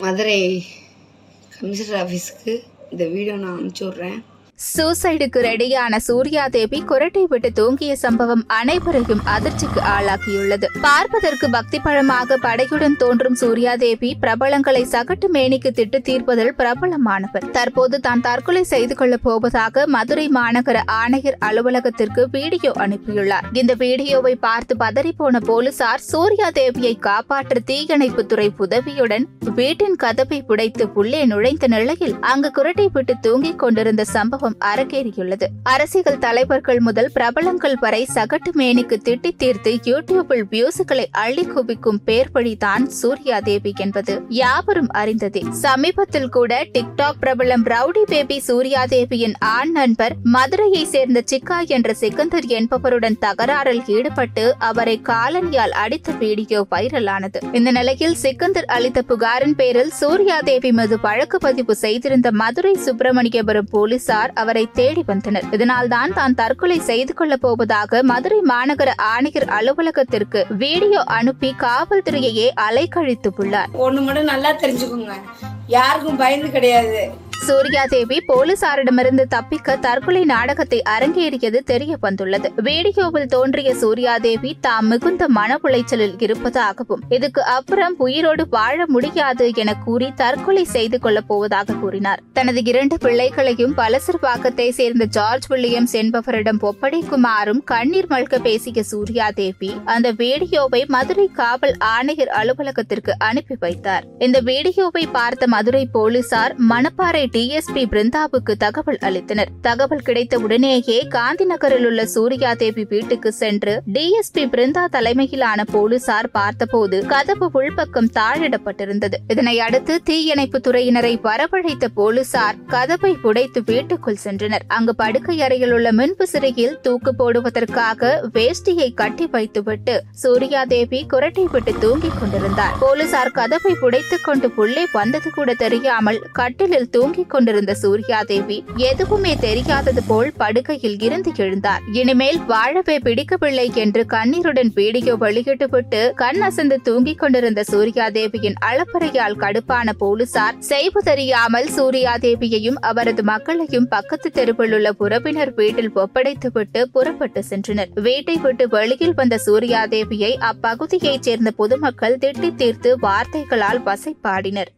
Madurai commissioner ஆஃபீஸுக்கு இந்த video நான் அனுப்பிச்சி விட்றேன். சூசைடுக்கு ரெடியான சூர்யா தேவி குரட்டை விட்டு தூங்கிய சம்பவம் அனைவரையும் அதிர்ச்சிக்கு ஆளாக்கியுள்ளது. பார்ப்பதற்கு பக்தி பழமாக படையுடன் தோன்றும் சூர்யா தேவி பிரபலங்களை சகட்டு மேனிக்கு திட்டு தீர்ப்பதில் பிரபலமானவர். தற்போது தான் தற்கொலை செய்து கொள்ளப் போவதாக மதுரை மாநகர ஆணையர் அலுவலகத்திற்கு வீடியோ அனுப்பியுள்ளார். இந்த வீடியோவை பார்த்து பதறிப்போன போலீசார் சூர்யா தேவியை காப்பாற்ற தீயணைப்புத்துறை உதவியுடன் வீட்டின் கதவை புடைத்து உள்ளே நுழைந்த நிலையில் அங்கு குரட்டை விட்டு தூங்கிக் கொண்டிருந்த சம்பவம் அரங்கேறியுள்ளது. அரசியல் தலைவர்கள் முதல் பிரபலங்கள் வரை சகட்டு மேனிக்கு திட்டி தீர்த்து யூடியூபில் வியூசுகளை அள்ளி குவிக்கும் பேர்பழிதான் சூர்யா தேவி என்பது யாவரும் அறிந்ததே. சமீபத்தில் கூட டிக்டாக் பிரபலம் ரவுடி பேபி சூர்யா தேவியின் ஆண் நண்பர் மதுரையை சேர்ந்த சிக்கா என்ற சிக்கந்தர் என்பவருடன் தகராறில் ஈடுபட்டு அவரை காலனியால் அடித்த வீடியோ வைரலானது. இந்த நிலையில் சிக்கந்தர் அளித்த புகாரின் பேரில் சூர்யா தேவி மீது வழக்கு பதிவு செய்திருந்த மதுரை சுப்பிரமணியபுரம் போலீசார் அவரை தேடி வந்தனர். இதனால்தான் தான் தற்கொலை செய்து கொள்ளப் போவதாக மதுரை மாநகர ஆணையர் அலுவலகத்திற்கு வீடியோ அனுப்பி காவல்துறையையே அலைக்கழித்துள்ளார். ஒண்ணு மட்டும் நல்லா தெரிஞ்சுக்கோங்க. யாருக்கும் பயந்து கிடையாது. சூர்யா தேவி போலீசாரிடமிருந்து தப்பிக்க தற்கொலை நாடகத்தை அரங்கேறியது தெரிய வந்துள்ளது வீடியோவில் தோன்றிய சூர்யா தேவி தாம் மிகுந்த மன உளைச்சலில் இருப்பதாகவும் இதுக்கு அப்புறம் உயிரோடு வாழ முடியாது என கூறி தற்கொலை செய்து கொள்ளப் போவதாக கூறினார். தனது இரண்டு பிள்ளைகளையும் பலசர்பாக்கத்தை சேர்ந்த ஜார்ஜ் வில்லியம்ஸ் என்பவரிடம் ஒப்படைக்குமாறும் கண்ணீர் மல்க பேசிய சூர்யா தேவி அந்த வீடியோவை மதுரை காவல் ஆணையர் அலுவலகத்திற்கு அனுப்பி வைத்தார். இந்த வீடியோவை பார்த்த மதுரை போலீசார் மணப்பாறை டிஎஸ்பி பிருந்தாவுக்கு தகவல் அளித்தனர். தகவல் கிடைத்த உடனேயே காந்தி நகரில் உள்ள சூர்யா தேவி வீட்டுக்கு சென்று டிஎஸ்பி பிருந்தா தலைமையிலான போலீசார் பார்த்தபோது கதவு உள்பக்கம் தாழிடப்பட்டிருந்தது இதனை அடுத்து தீயணைப்பு துறையினரை வரவழைத்த போலீசார் கதவை உடைத்து வீட்டுக்குள் சென்றனர். அங்கு படுக்கை அறையில் உள்ள மின்விசிறியில் தூக்கு போடுவதற்காக வேஷ்டியை கட்டி வைத்துவிட்டு சூர்யா தேவி குரட்டை விட்டு தூங்கிக் கொண்டிருந்தார். போலீசார் கதவை உடைத்துக் கொண்டு உள்ளே வந்தது கூட தெரியாமல் கட்டிலில் தூங்கிக் கொண்டிருந்த சூர்யா தேவி எதுவுமே தெரியாதது போல் படுக்கையில் இருந்து எழுந்தார். இனிமேல் வாழவே பிடிக்கவில்லை என்று கண்ணீருடன் வீடியோ வெளியிட்டுவிட்டு கண் அசந்து தூங்கிக் கொண்டிருந்த சூர்யா தேவியின் அளப்பறையால் கடுப்பான போலீசார் செய்வதறியாமல் சூர்யா தேவியையும் அவரது மக்களையும் பக்கத்து தெருவில் உள்ள உறவினர் வீட்டில் ஒப்படைத்துவிட்டு புறப்பட்டு சென்றனர். வீட்டை விட்டு வெளியில் வந்த சூர்யா தேவியை அப்பகுதியைச் சேர்ந்த பொதுமக்கள் திட்டி தீர்த்து வார்த்தைகளால் வசைப்பாடினர்.